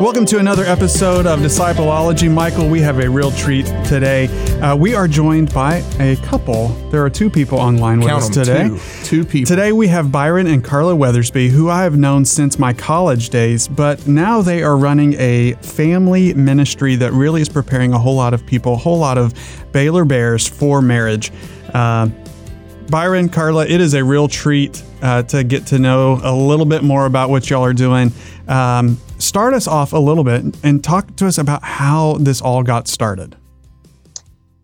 Welcome to another episode of Discipleology. Michael, we have a real treat today. Uh, we are joined by a couple. There are two people online with Count us today. Two, two people. Today we have Byron and Carla Weathersby, who I have known since my college days, but now they are running a family ministry that really is preparing a whole lot of people, a whole lot of Baylor Bears for marriage. Uh, Byron, Carla, it is a real treat uh, to get to know a little bit more about what y'all are doing. Um, start us off a little bit and talk to us about how this all got started.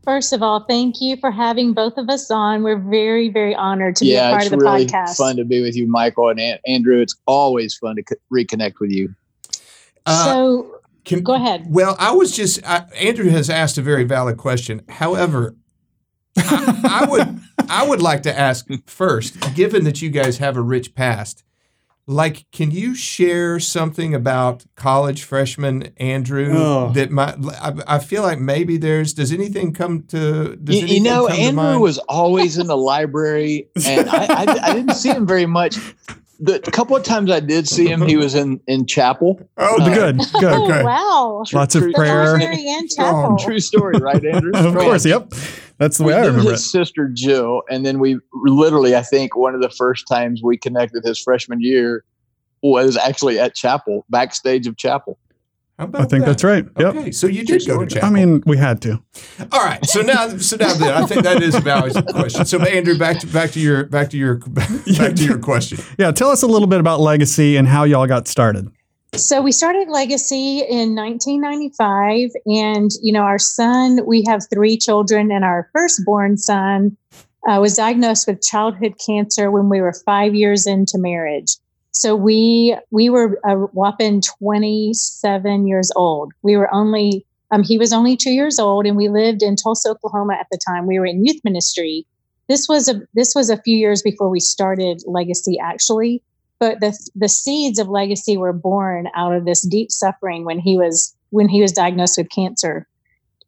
First of all, thank you for having both of us on. We're very, very honored to be a part it's of the really podcast. fun to be with you, Michael and An- Andrew. It's always fun to co- reconnect with you. Uh, so can- go ahead. Well, I was just I, Andrew has asked a very valid question. However, I, I would I would like to ask first, given that you guys have a rich past, like, can you share something about college freshman Andrew Oh. that might? I, I feel like maybe there's. Does anything come to? Does You, you know, come to Andrew mind? was always in the library, and I, I, I didn't see him very much. The couple of times I did see him, he was in in chapel. Oh, Uh, Good, good. Oh, okay. wow. Lots of True- The prayer. and Strong, chapel. True story, right, Andrew? Of course, yep. That's the way I we knew remember it. his sister Jill, and then we literally, I think, one of the first times we connected his freshman year was actually at chapel, backstage of chapel. How about I think that? that's right. Yep. Okay, so you did go to chapel. I mean, we had to. All right. So now, so now that I think that is a valid question. So Andrew, back to back to your back to your back to your question. Yeah, tell us a little bit about Legacy and how y'all got started. So we started Legacy in 1995, and you know, our son. We have three children, and our firstborn son uh, was diagnosed with childhood cancer when we were five years into marriage. So we we were a whopping 27 years old. We were only um, he was only two years old, and we lived in Tulsa, Oklahoma at the time. We were in youth ministry. This was a this was a few years before we started Legacy, actually but the the seeds of legacy were born out of this deep suffering when he was when he was diagnosed with cancer.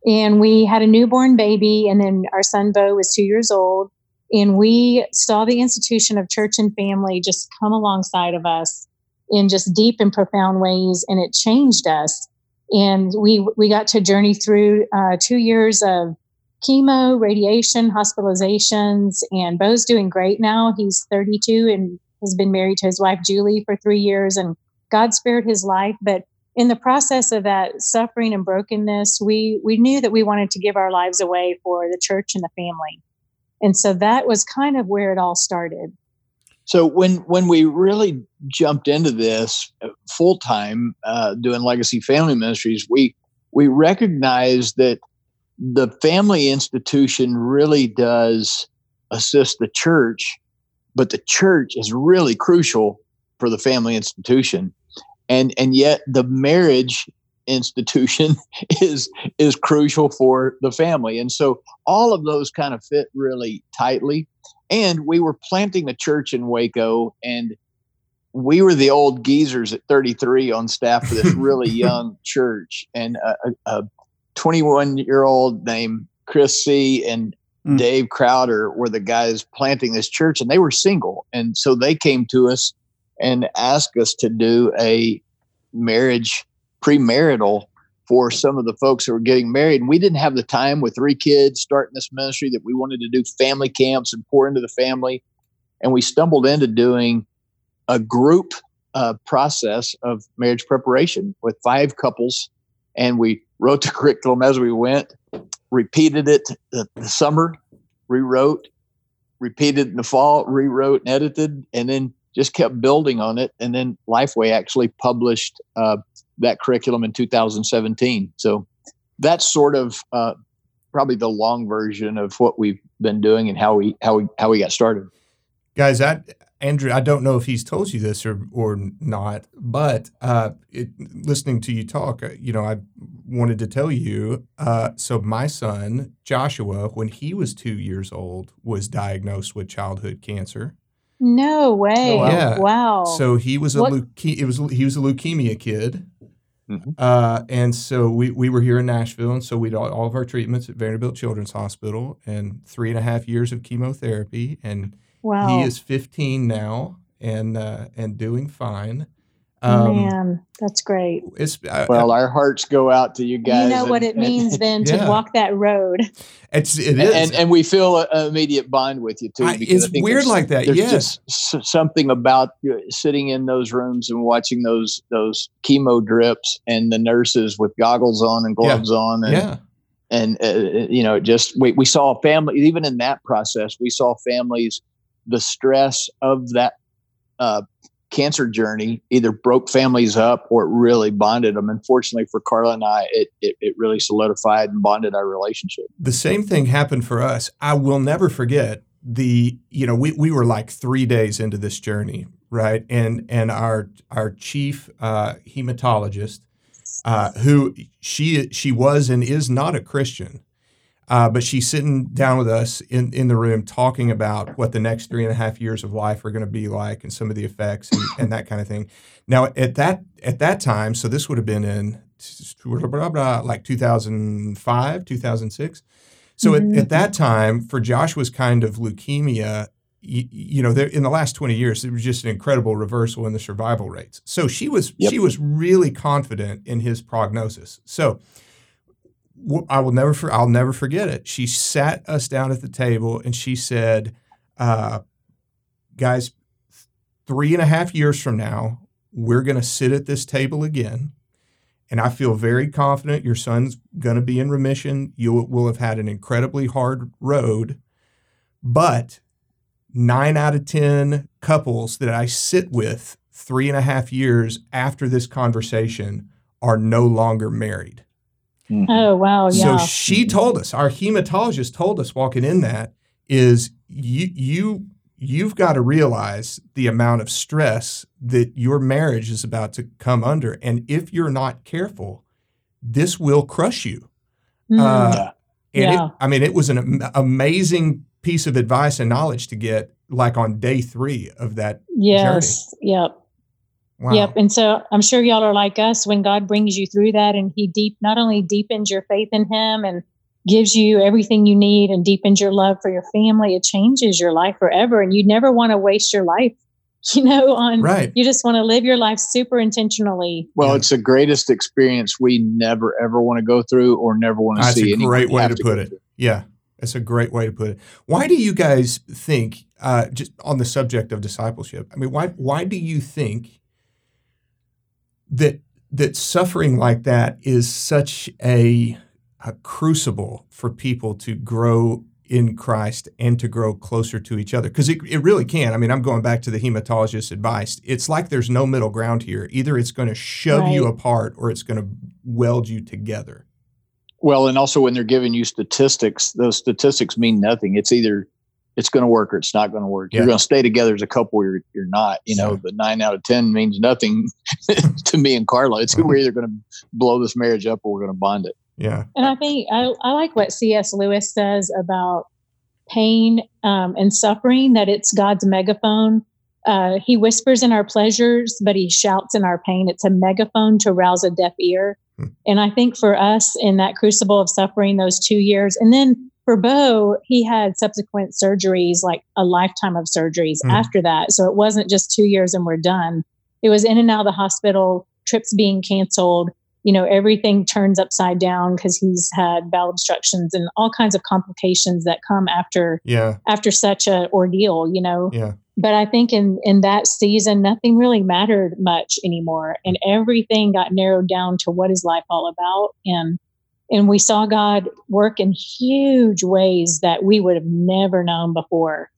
And we had a newborn baby and then our son bo was two years old. And we saw the institution of church and family just come alongside of us in just deep and profound ways and it changed us. And we we got to journey through uh, two years of chemo radiation hospitalizations and bo's doing great now. He's 32 and has been married to his wife Julie for three years, and God spared his life. But in the process of that suffering and brokenness, we we knew that we wanted to give our lives away for the church and the family, and so that was kind of where it all started. So when when we really jumped into this full time, uh, doing Legacy Family Ministries, we we recognized that the family institution really does assist the church, but the church is really crucial for the family institution, and and yet the marriage institution is is crucial for the family, and so all of those kind of fit really tightly and we were planting a church in Waco, and we were the old geezers at 33 on staff for this really young church. And a 21 year old named Chris Seay and Mm. Dave Crowder were the guys planting this church, and they were single. And so they came to us and asked us to do a marriage premarital for some of the folks who were getting married. And we didn't have the time with three kids starting this ministry that we wanted to do family camps and pour into the family. And we stumbled into doing a group uh, process of marriage preparation with five couples. And we wrote the curriculum as we went, repeated it the, the summer, rewrote, repeated in the fall, rewrote and edited, and then just kept building on it. And then Lifeway actually published uh, that curriculum in 2017. So that's sort of uh, probably the long version of what we've been doing and how we how we how we got started. Guys, I Andrew, I don't know if he's told you this or or not, but uh, it, listening to you talk, uh, you know, I wanted to tell you. Uh, so my son Joshua, when he was two years old, was diagnosed with childhood cancer. No way! Oh, wow. Yeah. Wow. So he was a What- leuke- it was he was a leukemia kid, Mhm. uh, and so we we were here in Nashville, and so we did all, all of our treatments at Vanderbilt Children's Hospital, and three and a half years of chemotherapy, and wow. he is 15 now and uh, and doing fine. Um, Man, that's great. it's uh, Well, our hearts go out to you guys. You know what and- it means then to Yeah. walk that road. it's it And, and and we feel an immediate bond with you too. I- because it's I think weird like that, There's yes. just something about uh, sitting in those rooms and watching those those chemo drips and the nurses with goggles on and gloves on and yeah, and uh, you know just we, we saw family even in that process we saw families the stress of that uh, cancer journey either broke families up or it really bonded them unfortunately for carla and i it, it, it really solidified and bonded our relationship the same thing happened for us. I will never forget the you know we we were like three days into this journey, right? And and our our chief uh, hematologist, uh, who she she was and is not a Christian, uh, but she's sitting down with us in in the room talking about what the next three and a half years of life are going to be like and some of the effects and, and that kind of thing. Now at that at that time, so this would have been in like 2005, 2006. So Mhm. at, at that time, for Joshua's kind of leukemia, you, you know, there, in the last 20 years, it was just an incredible reversal in the survival rates. So she was Yep. she was really confident in his prognosis. So I will never I'll never forget it. She sat us down at the table and she said, uh, "Guys, three and a half years from now, we're going to sit at this table again." And I feel very confident your son's going to be in remission. You will have had an incredibly hard road. But nine out of 10 couples that I sit with three and a half years after this conversation are no longer married. Oh wow, yeah. So she told us, our hematologist told us walking in that is you you you've got to realize the amount of stress that your marriage is about to come under and if you're not careful this will crush you Mm. uh, and Yeah. it, i mean it was an am- amazing piece of advice and knowledge to get like on day three of that yes. Yep. Wow Yep. And so I'm sure y'all are like us when God brings you through that and he deep not only deepens your faith in him and gives you everything you need and deepens your love for your family, it changes your life forever. And you never want to waste your life, you know, on right you just want to live your life super intentionally. well it's the greatest experience we never ever want to go through or never want to That's see a great way to go put it. through. Yeah, that's a great way to put it. Why do you guys think, uh, just on the subject of discipleship? I mean, why why do you think that that suffering like that is such a, a crucible for people to grow in Christ and to grow closer to each other? Because it, it really can. I mean, I'm going back to the hematologist's advice. It's like there's no middle ground here. Either it's going to shove you apart or it's going to weld you together. Well, and also when they're giving you statistics, those statistics mean nothing. It's either it's going to work or it's not going to work. Yeah. You're going to stay together as a couple, or you're, you're not. You know, Sure. the nine out of ten means nothing to me and Carla. It's Right. we're either going to blow this marriage up or we're going to bond it. Yeah. And I think I, I like what C.S. Lewis says about pain um, and suffering, that it's God's megaphone. Uh, he whispers in our pleasures, but he shouts in our pain. It's a megaphone to rouse a deaf ear. Hmm. And I think for us in that crucible of suffering, those two years, and then for Bo, he had subsequent surgeries, like a lifetime of surgeries Hmm. after that. So it wasn't just two years and we're done. It was in and out of the hospital, trips being canceled, you know everything turns upside down because he's had bowel obstructions and all kinds of complications that come after Yeah. after such a ordeal you know Yeah. but i think in in that season nothing really mattered much anymore and everything got narrowed down to what is life all about and and we saw god work in huge ways that we would have never known before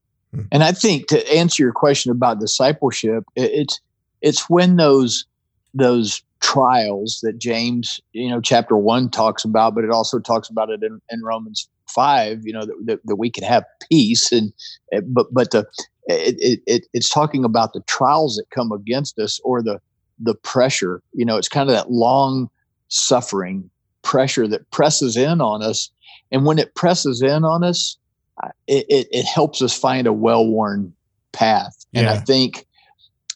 And I think to answer your question about discipleship, it's it's when those those trials that James, you know, chapter one talks about, but it also talks about it in, in Romans five. You know that, that, that we can have peace, and eh, but but the it, it, it it's talking about the trials that come against us or the the pressure. You know, it's kind of that long suffering pressure that presses in on us, and when it presses in on us, it, it, it helps us find a well-worn path. And I think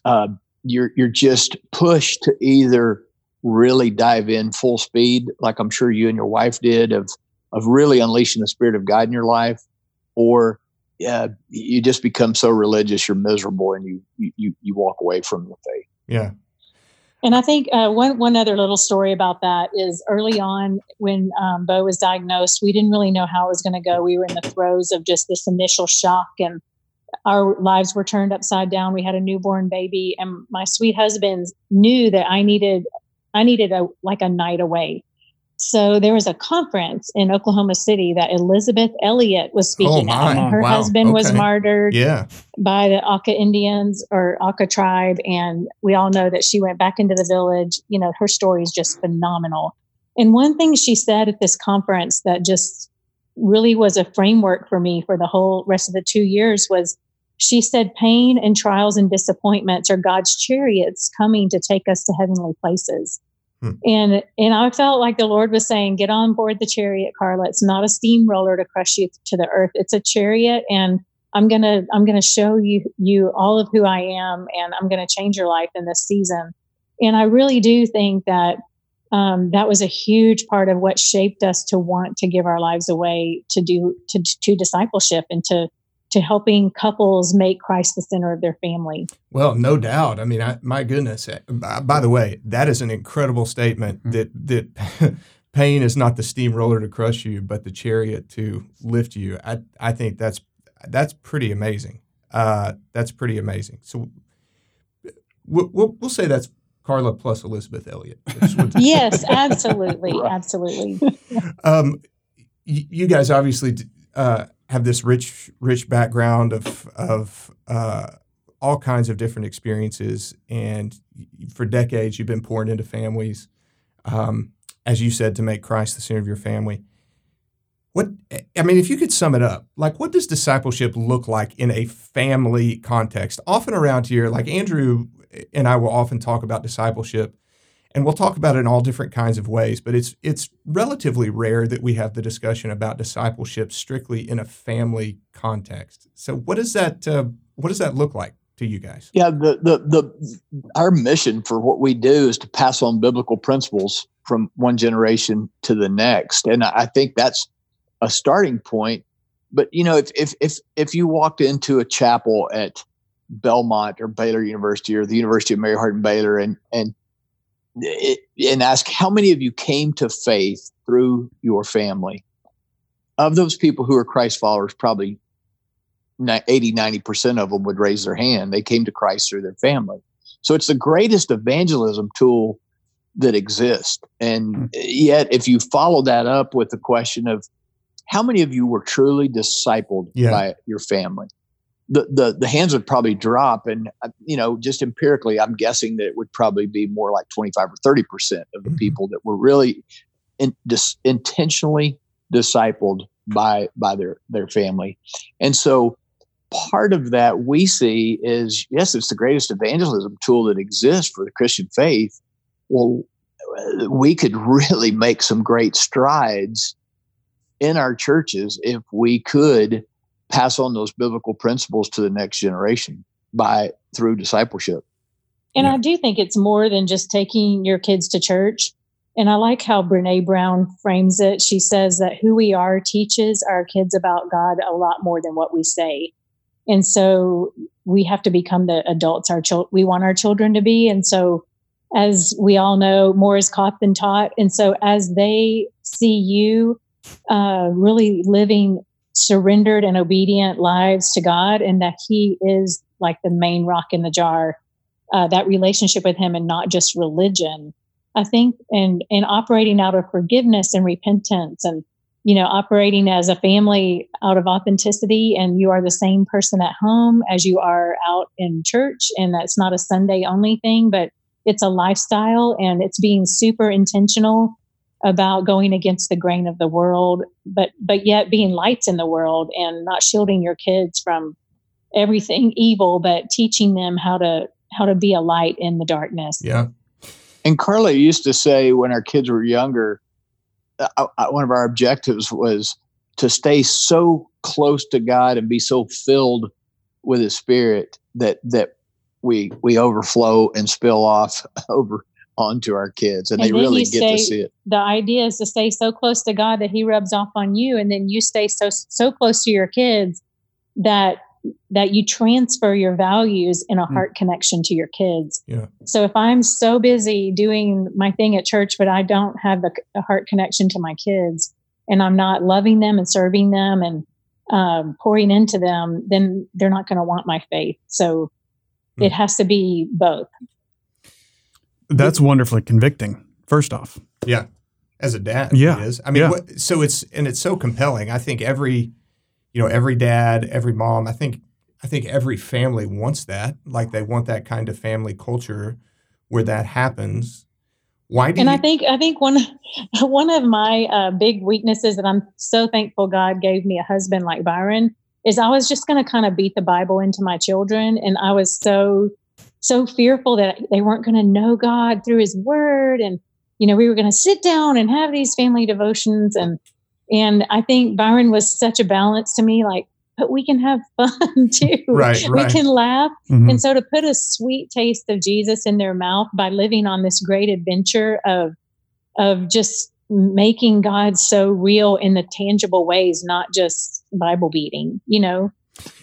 uh, you're you're just pushed to either really dive in full speed, like I'm sure you and your wife did, of of really unleashing the spirit of God in your life, or uh, you just become so religious you're miserable and you you you, you walk away from the faith. Yeah. And I think uh, one one other little story about that is early on when um, Bo was diagnosed, we didn't really know how it was going to go. We were in the throes of just this initial shock, and our lives were turned upside down. We had a newborn baby, and my sweet husband knew that I needed I needed a like a night away. So there was a conference in Oklahoma City that Elisabeth Elliot was oh, speaking oh at. Her wow. husband okay. was martyred yeah. by the Auca Indians or Auca tribe. And we all know that she went back into the village. You know, her story is just phenomenal. And one thing she said at this conference that just really was a framework for me for the whole rest of the two years was she said, pain and trials and disappointments are God's chariots coming to take us to heavenly places. Hmm. And and I felt like the Lord was saying, "Get on board the chariot, Carla. It's not a steamroller to crush you to the earth. It's a chariot, and I'm gonna I'm gonna show you you all of who I am, and I'm gonna change your life in this season." And I really do think that um, that was a huge part of what shaped us to want to give our lives away to do to to discipleship and to to helping couples make Christ the center of their family. Well, no doubt. I mean, I, my goodness. Eh, by the way, that is an incredible statement mm-hmm. that that pain is not the steamroller to crush you, but the chariot to lift you. I I think that's that's pretty amazing. Uh, that's pretty amazing. So we'll, we'll, we'll say that's Carla plus Elisabeth Elliot. yes, absolutely, right. absolutely. Um, you guys obviously uh, have this rich, rich background of of uh, all kinds of different experiences, and for decades you've been pouring into families, um, as you said, to make Christ the center of your family. What I mean, if you could sum it up, like what does discipleship look like in a family context? Often around here, like Andrew and I will often talk about discipleship and we'll talk about it in all different kinds of ways but it's it's relatively rare that we have the discussion about discipleship strictly in a family context. So what does that uh, what does that look like to you guys? Yeah the, the the our mission for what we do is to pass on biblical principles from one generation to the next. And i think that's a starting point. But you know if if if if you walked into a chapel at Belmont or Baylor University or the University of Mary Hardin Baylor and and and ask how many of you came to faith through your family. Of those people who are Christ followers, probably 80, 90% of them would raise their hand. They came to Christ through their family. So it's the greatest evangelism tool that exists. And hmm. yet, if you follow that up with the question of how many of you were truly discipled yeah. by your family? The, the the hands would probably drop and uh, you know just empirically i'm guessing that it would probably be more like 25 or 30 percent of the mm-hmm. people that were really in, dis, intentionally discipled by by their their family and so part of that we see is yes it's the greatest evangelism tool that exists for the christian faith well we could really make some great strides in our churches if we could pass on those biblical principles to the next generation by through discipleship. And yeah. I do think it's more than just taking your kids to church. And I like how Brene Brown frames it. She says that who we are teaches our kids about God a lot more than what we say. And so we have to become the adults our children we want our children to be. And so as we all know, more is caught than taught. And so as they see you uh, really living surrendered and obedient lives to God and that He is like the main rock in the jar. Uh, that relationship with Him and not just religion. I think, and and operating out of forgiveness and repentance, and you know, operating as a family out of authenticity, and you are the same person at home as you are out in church, and that's not a Sunday only thing, but it's a lifestyle, and it's being super intentional about going against the grain of the world, but but yet being lights in the world and not shielding your kids from everything evil, but teaching them how to how to be a light in the darkness. Yeah. And Carla used to say when our kids were younger, uh, uh, one of our objectives was to stay so close to God and be so filled with His Spirit that that we we overflow and spill off over onto our kids and, and they really get stay, to see it. The idea is to stay so close to God that he rubs off on you and then you stay so so close to your kids that that you transfer your values in a Hmm. heart connection to your kids. Yeah. So if I'm so busy doing my thing at church, but I don't have the, the heart connection to my kids, and I'm not loving them and serving them and um, pouring into them, then they're not going to want my faith. So Hmm. it has to be both. That's wonderfully convicting. First off, Yeah. As a dad, Yeah. it is. I mean, Yeah. what, so it's and it's so compelling. I think every, you know, every dad, every mom, I think, I think every family wants that. Like they want that kind of family culture where that happens. Why do and you? I think I think one one of my uh, big weaknesses that I'm so thankful God gave me a husband like Byron is I was just going to kind of beat the Bible into my children, and I was so so fearful that they weren't going to know God through His Word, and you know we were going to sit down and have these family devotions, and and I think Byron was such a balance to me, like. But we can have fun too. Right, We can laugh. Mhm. And so to put a sweet taste of Jesus in their mouth by living on this great adventure of of just making God so real in the tangible ways, not just Bible beating, you know.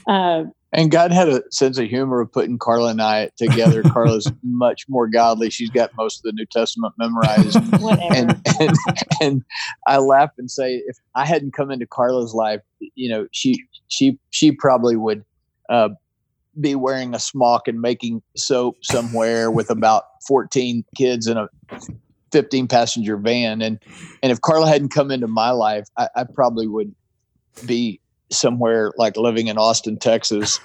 Uh, And God had a sense of humor of putting Carla and I together. Carla's much more godly. She's got most of the New Testament memorized. and and and I laugh and say, if I hadn't come into Carla's life, you know, she she she probably would uh, be wearing a smock and making soap somewhere with about fourteen kids in a fifteen passenger van. And and if Carla hadn't come into my life, I, I probably would be somewhere like living in Austin, Texas,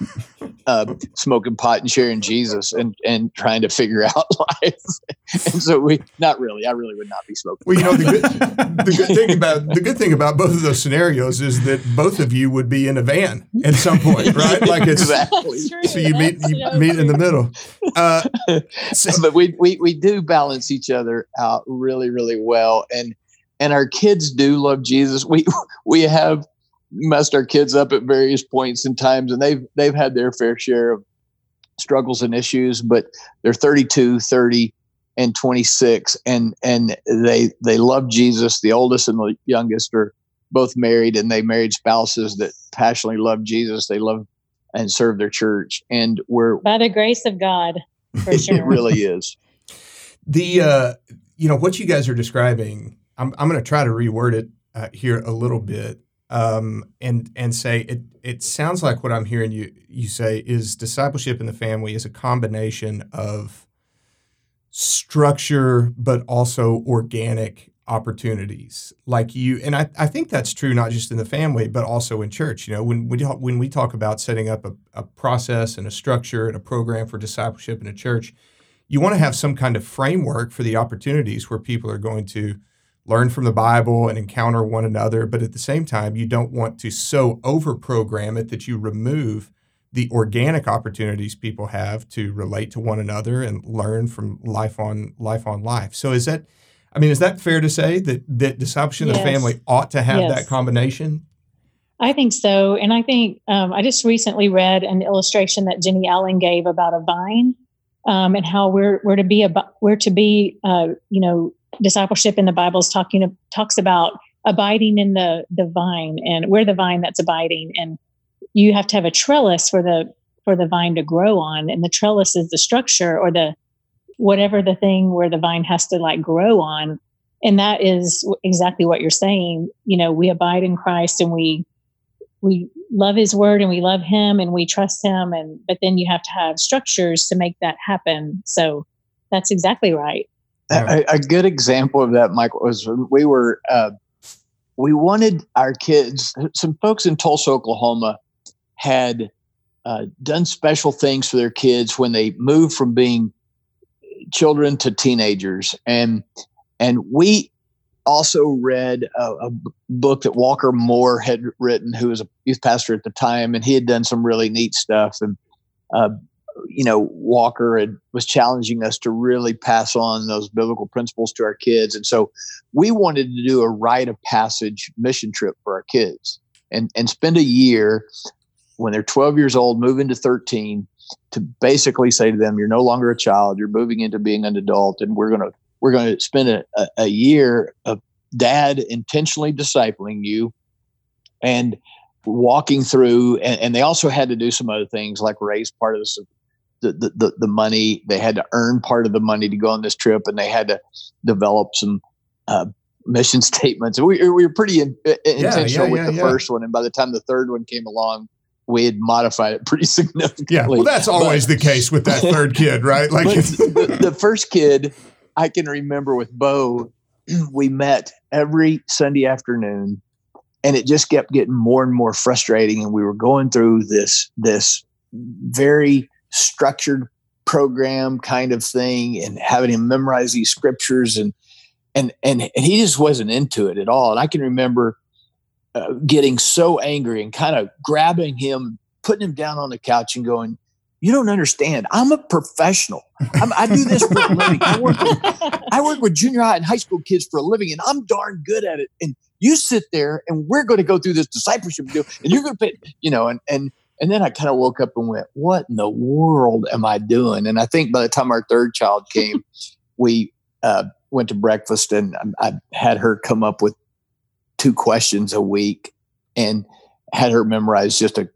uh, smoking pot and sharing Jesus and and trying to figure out life. and so we, not really. I really would not be smoking. well, you know, the good, the good thing about the good thing about both of those scenarios is that both of you would be in a van at some point, right? Like it's exactly. So you meet you so meet in the middle. Uh, so- but we, we we do balance each other out really really well and and our kids do love jesus we we have messed our kids up at various points in times and they've they've had their fair share of struggles and issues but they're 32 30 and 26 and and they they love jesus. The oldest and the youngest are both married and they married spouses that passionately love jesus. They love and serve their church and we're By the grace of God, for sure. it really is. The uh, you know what you guys are describing i'm, I'm going to try to reword it uh, here a little bit um, and and say it it sounds like what i'm hearing you you say is discipleship in the family is a combination of structure but also organic opportunities. Like you and I, I think that's true not just in the family but also in church. You know when we talk, when we talk about setting up a, a process and a structure and a program for discipleship in a church you want to have some kind of framework for the opportunities where people are going to learn from the Bible and encounter one another. But at the same time, you don't want to so over program it that you remove the organic opportunities people have to relate to one another and learn from life on life on life. So is that I mean, is that fair to say that that discipleship in the family ought to have that combination? I think so. And I think um, I just recently read an illustration that Jennie Allen gave about a vine um, and how we're, we're to be, a, we're to be, uh, you know, discipleship in the Bible is talking, talks about abiding in the, the vine and we're the vine that's abiding. And you have to have a trellis for the, for the vine to grow on. And the trellis is the structure or the, whatever the thing where the vine has to like grow on. And that is exactly what you're saying. You know, we abide in Christ and we, we love his word and we love him and we trust him and but then you have to have structures to make that happen so that's exactly right A, a good example of that, Michael, was we were uh, we wanted our kids. Some folks in Tulsa, Oklahoma, had uh, done special things for their kids when they moved from being children to teenagers, and and we also read a book that Walker Moore had written, who was a youth pastor at the time, and he had done some really neat stuff. And uh, you know, Walker had, was challenging us to really pass on those biblical principles to our kids. And so we wanted to do a rite of passage mission trip for our kids and, and spend a year when they're 12 years old, moving to 13, to basically say to them, you're no longer a child, you're moving into being an adult. And we're going to, we're going to spend a, a, year of dad intentionally discipling you and walking through, and, and, they also had to do some other things like raise part of the, the, the, the money. They had to earn part of the money to go on this trip, and they had to develop some uh, mission statements. We, we were pretty in, uh, intentional yeah, yeah, with the first one, and by the time the third one came along, we had modified it pretty significantly. Yeah, well, that's always but, the case with that third kid, right? Like the, the, first kid, I can remember with Bo, we met every Sunday afternoon, and it just kept getting more and more frustrating. And we were going through this this very structured program kind of thing, and having him memorize these scriptures, and and and and he just wasn't into it at all. And I can remember uh, getting so angry and kind of grabbing him, putting him down on the couch, and going, "You don't understand. I'm a professional. I'm, i do this for a living. I work, with, I work with junior high and high school kids for a living, and I'm darn good at it. And you sit there, and we're going to go through this discipleship deal, and you're going to pay, you know, and and." And then I kind of woke up and went, "What in the world am I doing?" And I think by the time our third child came, we uh, went to breakfast, and I had her come up with two questions a week and had her memorize just a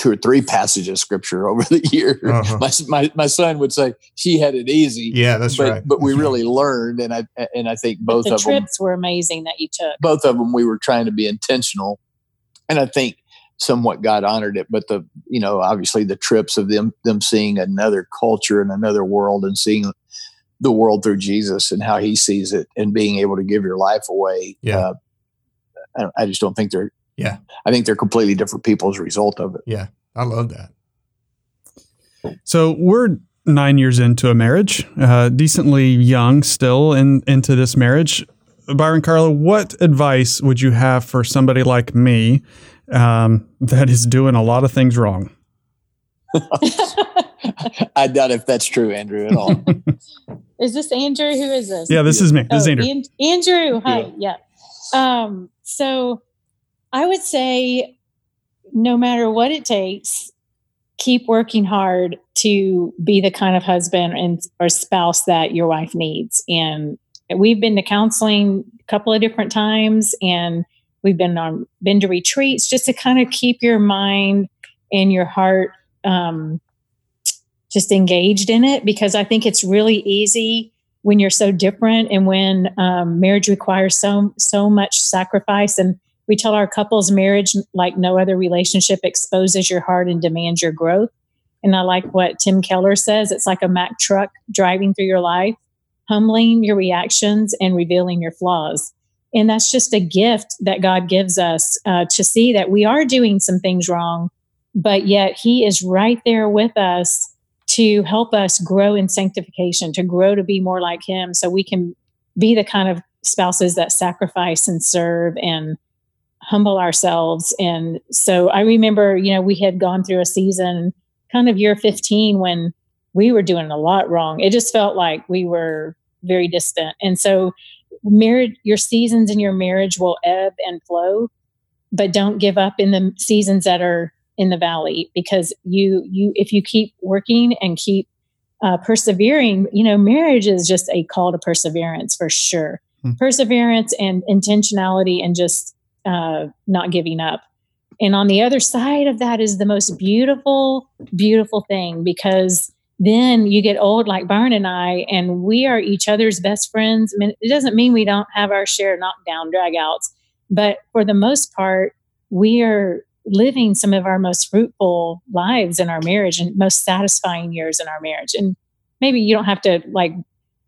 two or three passages of scripture over the year. Uh-huh. My, my, my son would say she had it easy. Yeah, that's but, right. But that's we right. really learned, and I and I think both the of trips them, were amazing that you took. Both of them, we were trying to be intentional, and I think somewhat God honored it. But the you know obviously the trips of them them seeing another culture and another world and seeing the world through Jesus and how He sees it, and being able to give your life away. Yeah. Uh, I, I just don't think they're. Yeah. I think they're completely different people as a result of it. Yeah, I love that. So we're nine years into a marriage, uh, decently young still in, into this marriage. Byron Carla, what advice would you have for somebody like me um, that is doing a lot of things wrong? I doubt if that's true, Andrew, at all. is this Andrew? Who is this? Yeah, this is me. This oh, is Andrew. An- Andrew, hi. Yeah. yeah. Um, so I would say no matter what it takes, keep working hard to be the kind of husband and or spouse that your wife needs. And we've been to counseling a couple of different times and we've been on been to retreats just to kind of keep your mind and your heart um, just engaged in it because I think it's really easy when you're so different and when um, marriage requires so so much sacrifice. And we tell our couples marriage like no other relationship exposes your heart and demands your growth. And i like what tim keller says it's like a mack truck driving through your life humbling your reactions and revealing your flaws and that's just a gift that god gives us uh, to see that we are doing some things wrong but yet he is right there with us to help us grow in sanctification, to grow to be more like Him, so we can be the kind of spouses that sacrifice and serve and humble ourselves. And so I remember, you know, we had gone through a season, kind of year 15, when we were doing a lot wrong. It just felt like we were very distant. And so, marriage, your seasons in your marriage will ebb and flow, but don't give up in the seasons that are in the valley because you you if you keep working and keep uh, persevering you know marriage is just a call to perseverance for sure hmm. perseverance and intentionality and just uh, not giving up and on the other side of that is the most beautiful beautiful thing because then you get old like Byron and I, and we are each other's best friends. I mean, it doesn't mean we don't have our share of knockdown dragouts, but for the most part, we are living some of our most fruitful lives in our marriage and most satisfying years in our marriage. And maybe you don't have to like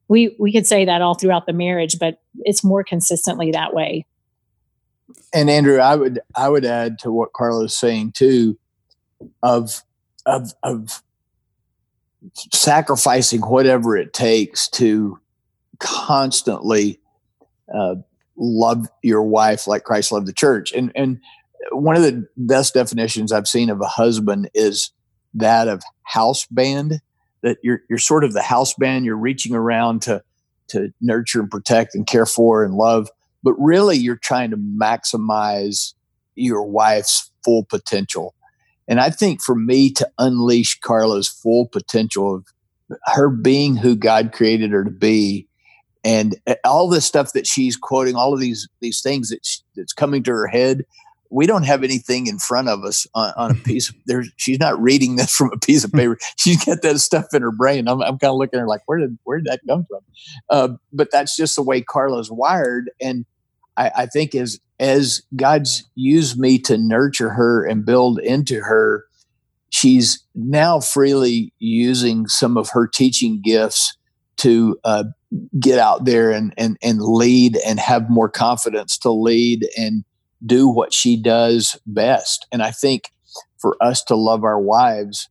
we we could say that all throughout the marriage, but it's more consistently that way. And Andrew, I would I would add to what Carla's saying too, of of of sacrificing whatever it takes to constantly uh, love your wife like Christ loved the church. And and one of the best definitions I've seen of a husband is that of house band. That you're you're sort of the house band. You're reaching around to to nurture and protect and care for and love, but really you're trying to maximize your wife's full potential. And I think for me to unleash Carla's full potential of her being who God created her to be, and all this stuff that she's quoting, all of these these things that she, that's coming to her head, we don't have anything in front of us on, on a piece of there. She's not reading this from a piece of paper. She's got that stuff in her brain. I'm, I'm kind of looking at her like, where did where did that come from? Uh, but that's just the way Carla's wired, and I, I think as as God's used me to nurture her and build into her, she's now freely using some of her teaching gifts to uh, get out there and, and and lead and have more confidence to lead and do what she does best. And I think for us to love our wives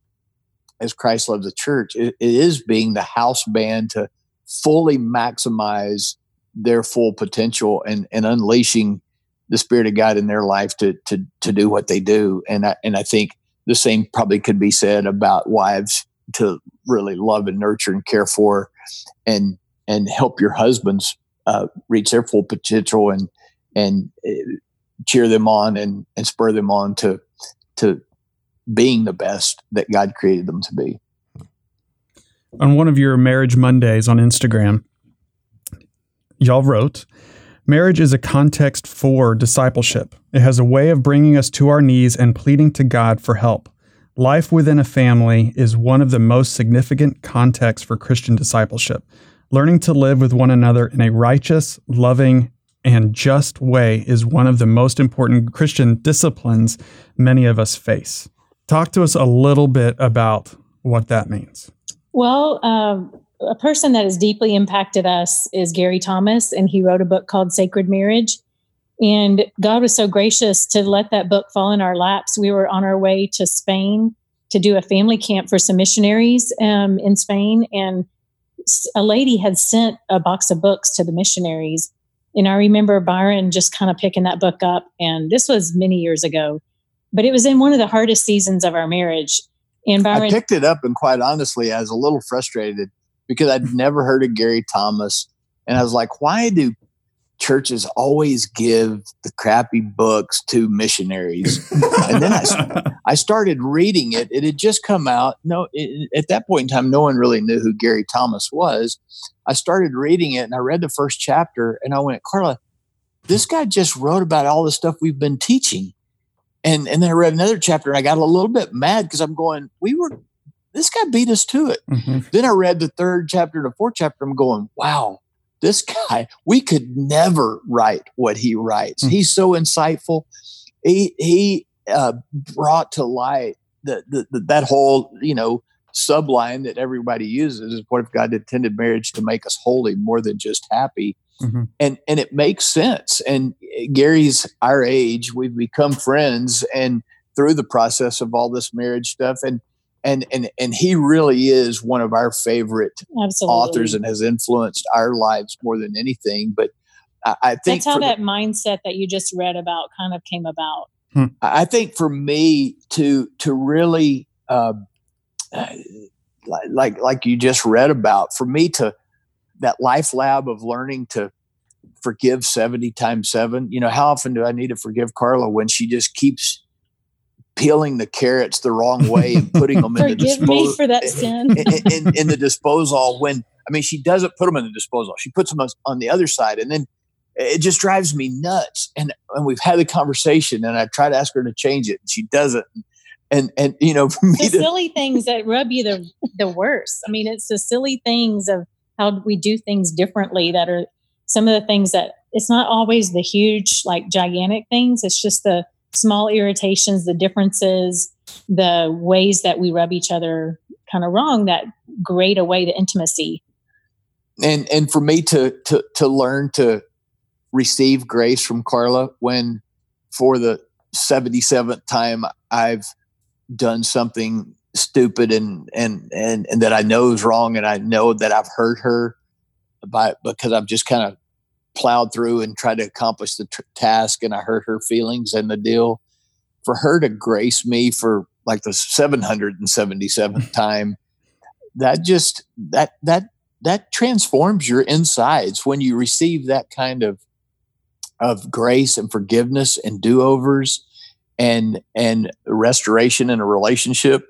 as Christ loves the church, it, it is being the house band to fully maximize their full potential and, and unleashing the spirit of God in their life to to to do what they do. And I and I think the same probably could be said about wives to really love and nurture and care for and and help your husbands uh, reach their full potential and and uh, cheer them on and, and spur them on to to being the best that God created them to be. On one of your marriage Mondays on Instagram, y'all wrote, Marriage is a context for discipleship. It has a way of bringing us to our knees and pleading to God for help. Life within a family is one of the most significant contexts for Christian discipleship. Learning to live with one another in a righteous, loving, and just way is one of the most important Christian disciplines many of us face. Talk to us a little bit about what that means. Well, um, a person that has deeply impacted us is Gary Thomas, and he wrote a book called Sacred Marriage. And God was so gracious to let that book fall in our laps. We were on our way to Spain to do a family camp for some missionaries um, in Spain, and a lady had sent a box of books to the missionaries and I remember Byron just kind of picking that book up. And this was many years ago, but it was in one of the hardest seasons of our marriage. And Byron I picked it up, and quite honestly, I was a little frustrated because I'd never heard of Gary Thomas. And I was like, why do churches always give the crappy books to missionaries. and then I, I started reading it. It had just come out. No, it, at that point in time, no one really knew who Gary Thomas was. I started reading it and I read the first chapter and I went, Carla, this guy just wrote about all the stuff we've been teaching. And, and then I read another chapter and I got a little bit mad because I'm going, we were, this guy beat us to it. Mm-hmm. Then I read the third chapter and the fourth chapter. I'm going, wow, this guy, we could never write what he writes. Mm-hmm. He's so insightful. He he uh, brought to light the, the, the, that whole you know subline that everybody uses is what if God intended marriage to make us holy more than just happy. Mm-hmm. And and it makes sense. And Gary's our age. We've become friends, and through the process of all this marriage stuff, and and and and he really is one of our favorite Absolutely. authors and has influenced our lives more than anything. But I, I think that's how that mindset that you just read about kind of came about. Hmm. I think for me to to really uh, like like you just read about, for me to that life lab of learning to forgive 70 times 7 you know how often do i need to forgive carla when she just keeps peeling the carrots the wrong way and putting them in the disposal for that sin. in, in, in, the disposal when I mean she doesn't put them in the disposal. She puts them on the other side and then it just drives me nuts. And and we've had the conversation and I try to ask her to change it and she doesn't. And and you know for me the to, silly things that rub you the the worst. I mean it's the silly things of how we do things differently that are some of the things that it's not always the huge like gigantic things. It's just the small irritations, the differences, the ways that we rub each other kind of wrong that grade away the intimacy. And and for me to to to learn to receive grace from Carla when for the 77th time I've done something stupid and and and and that I know is wrong and I know that I've hurt her by because I've just kind of plowed through and tried to accomplish the t- task and I hurt her feelings and the deal for her to grace me for like the 777th time that just that that that transforms your insides when you receive that kind of of grace and forgiveness and do-overs and and restoration in a relationship.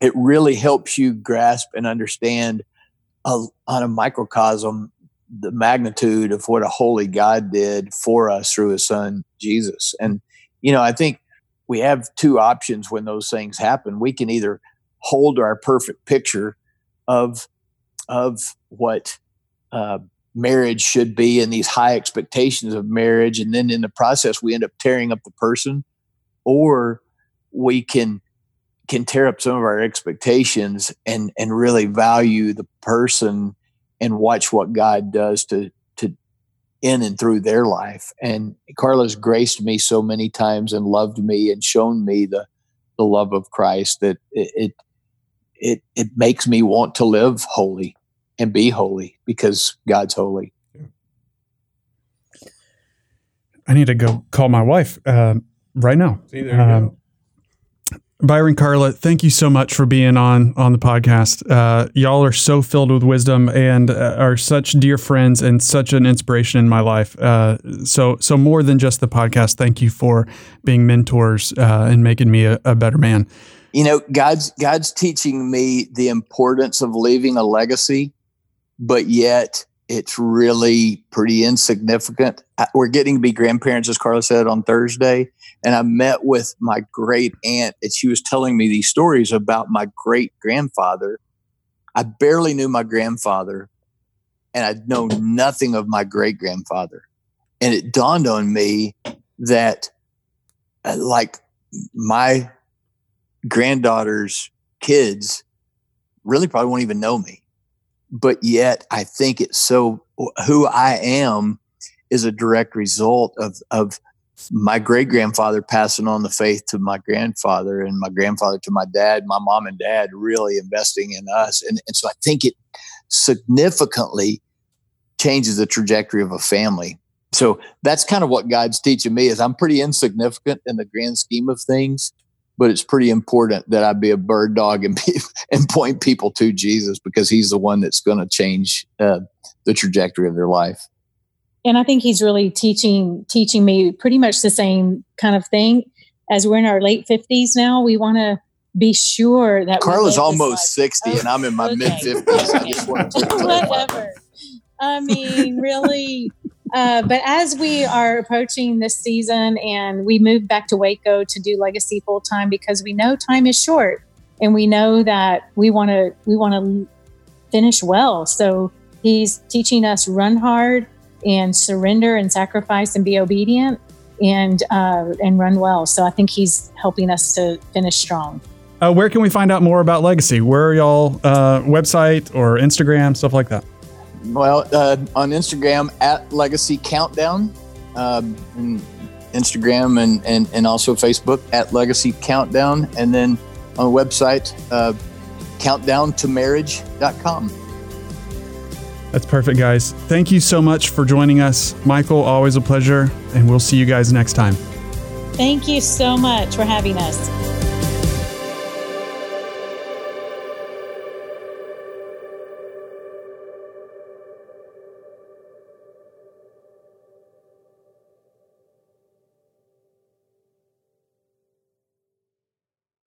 It really helps you grasp and understand a, on a microcosm the magnitude of what a holy God did for us through his son Jesus. And you know, I think we have two options when those things happen. We can either hold our perfect picture of of what uh, marriage should be and these high expectations of marriage, and then in the process we end up tearing up the person, or we can can tear up some of our expectations and and really value the person and watch what God does to to in and through their life. And Carla's graced me so many times and loved me and shown me the the love of Christ that it it it, it makes me want to live holy and be holy because God's holy. I need to go call my wife uh, right now. See, there you um, go. Byron Carla, thank you so much for being on on the podcast. Uh, y'all are so filled with wisdom and uh, are such dear friends and such an inspiration in my life. Uh, so so more than just the podcast, thank you for being mentors uh, and making me a, a better man. You know, God's God's teaching me the importance of leaving a legacy, but yet it's really pretty insignificant. We're getting to be grandparents, as Carla said on Thursday, and I met with my great aunt, and she was telling me these stories about my great grandfather. I barely knew my grandfather, and I'd known nothing of my great grandfather. And it dawned on me that, uh, like, my granddaughter's kids really probably won't even know me but yet I think it's so who I am is a direct result of of my great grandfather passing on the faith to my grandfather and my grandfather to my dad, my mom and dad really investing in us. And, and so I think it significantly changes the trajectory of a family. So that's kind of what God's teaching me is I'm pretty insignificant in the grand scheme of things but it's pretty important that I be a bird dog and be, and point people to Jesus because He's the one that's going to change uh, the trajectory of their life. And I think He's really teaching teaching me pretty much the same kind of thing. As we're in our late fifties now, we want to be sure that Carla's almost sixty, oh, and I'm in my okay. mid fifties. Whatever. I mean, really, uh, but as we are approaching this season and we move back to Waco to do legacy full time because we know time is short and we know that we want to we want to finish well. So he's teaching us run hard and surrender and sacrifice and be obedient and uh, and run well. So I think he's helping us to finish strong. Uh, where can we find out more about Legacy? Where are y'all uh, website or Instagram stuff like that? Well, uh, on Instagram at Legacy Countdown, um, and Instagram and, and, and also Facebook at Legacy Countdown, and then on the website, uh, countdowntomarriage.com. That's perfect, guys. Thank you so much for joining us. Michael, always a pleasure, and we'll see you guys next time. Thank you so much for having us.